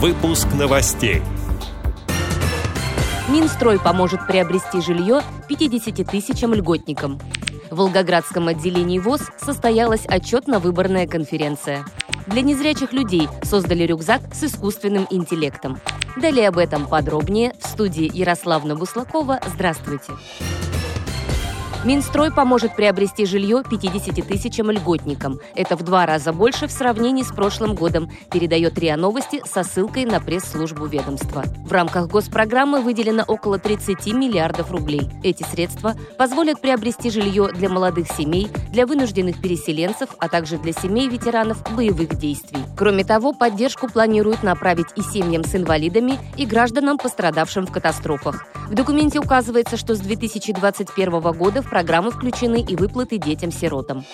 Выпуск новостей. Минстрой поможет приобрести жилье 50 тысячам льготникам. В Волгоградском отделении ВОЗ состоялась отчетно-выборная конференция. Для незрячих людей создали рюкзак с искусственным интеллектом. Далее об этом подробнее в студии Ярославна Буслакова. Здравствуйте! Минстрой поможет приобрести жилье 50 тысячам льготникам. Это в два раза больше в сравнении с прошлым годом, передает РИА Новости со ссылкой на пресс-службу ведомства. В рамках госпрограммы выделено около 30 миллиардов рублей. Эти средства позволят приобрести жилье для молодых семей, для вынужденных переселенцев, а также для семей ветеранов боевых действий. Кроме того, поддержку планируют направить и семьям с инвалидами, и гражданам, пострадавшим в катастрофах. В документе указывается, что с 2021 года в программу включены и выплаты детям-сиротам.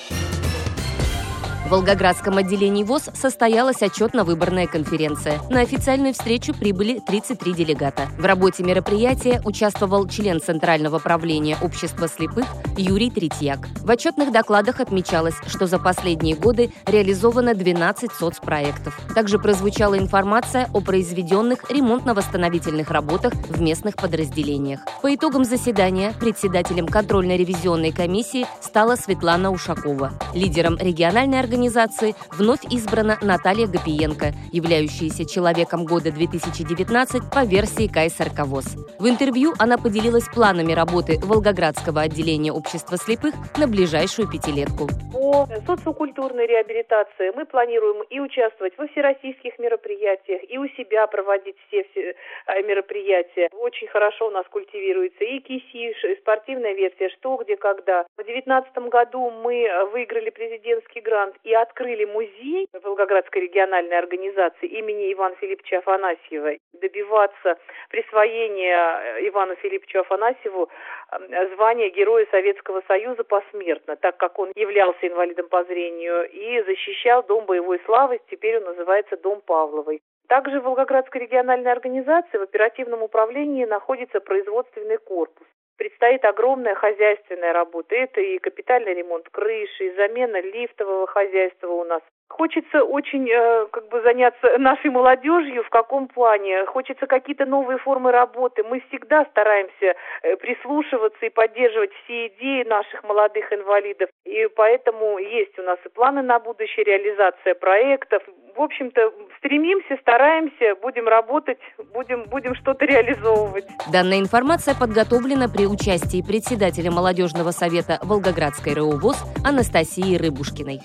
В Волгоградском отделении ВОЗ состоялась отчетно-выборная конференция. На официальную встречу прибыли 33 делегата. В работе мероприятия участвовал член Центрального правления Общества слепых Юрий Третьяк. В отчетных докладах отмечалось, что за последние годы реализовано 12 соцпроектов. Также прозвучала информация о произведенных ремонтно-восстановительных работах в местных подразделениях. По итогам заседания председателем контрольно-ревизионной комиссии стала Светлана Ушакова. Лидером региональной организации организации вновь избрана Наталья Гапиенко, являющаяся человеком года 2019 по версии Кайсер Ковоз. В интервью она поделилась планами работы Волгоградского отделения общества слепых на ближайшую пятилетку. По социокультурной реабилитации мы планируем и участвовать во всероссийских мероприятиях, и у себя проводить все, все э, мероприятия. Очень хорошо у нас культивируется и КИСИШ, и спортивная версия «Что, где, когда». В 2019 году мы выиграли президентский грант и открыли музей Волгоградской региональной организации имени Ивана Филипповича Афанасьева. Добиваться присвоения э, Ивану Филипповичу Афанасьеву э, звания Героя Советского Союза посмертно, так как он являлся инвалидом по зрению и защищал Дом боевой славы, теперь он называется Дом Павловой. Также в Волгоградской региональной организации в оперативном управлении находится производственный корпус. Предстоит огромная хозяйственная работа. Это и капитальный ремонт крыши, и замена лифтового хозяйства у нас. Хочется очень э, как бы заняться нашей молодежью. В каком плане? Хочется какие-то новые формы работы. Мы всегда стараемся э, прислушиваться и поддерживать все идеи наших молодых инвалидов. И поэтому есть у нас и планы на будущее, реализация проектов. В общем-то, стремимся, стараемся, будем работать, будем, будем что-то реализовывать. Данная информация подготовлена при участии председателя молодежного совета Волгоградской ВОЗ Анастасии Рыбушкиной.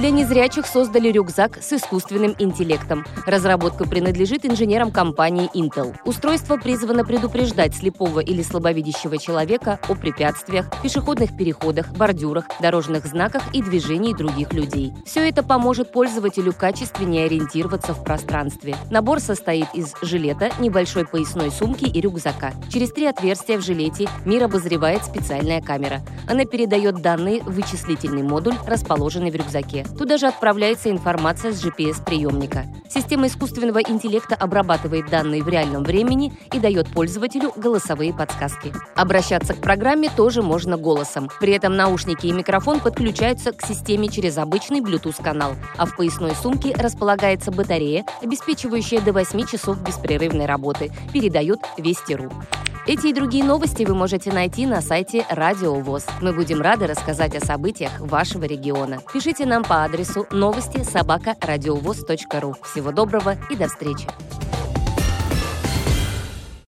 Для незрячих создали рюкзак с искусственным интеллектом. Разработка принадлежит инженерам компании Intel. Устройство призвано предупреждать слепого или слабовидящего человека о препятствиях, пешеходных переходах, бордюрах, дорожных знаках и движении других людей. Все это поможет пользователю качественнее ориентироваться в пространстве. Набор состоит из жилета, небольшой поясной сумки и рюкзака. Через три отверстия в жилете мир обозревает специальная камера. Она передает данные в вычислительный модуль, расположенный в рюкзаке. Туда же отправляется информация с GPS-приемника. Система искусственного интеллекта обрабатывает данные в реальном времени и дает пользователю голосовые подсказки. Обращаться к программе тоже можно голосом. При этом наушники и микрофон подключаются к системе через обычный Bluetooth-канал, а в поясной сумке располагается батарея, обеспечивающая до 8 часов беспрерывной работы, передает Вести.ру. Эти и другие новости вы можете найти на сайте Радио ВОЗ. Мы будем рады рассказать о событиях вашего региона. Пишите нам по адресу новости собака ру. Всего доброго и до встречи!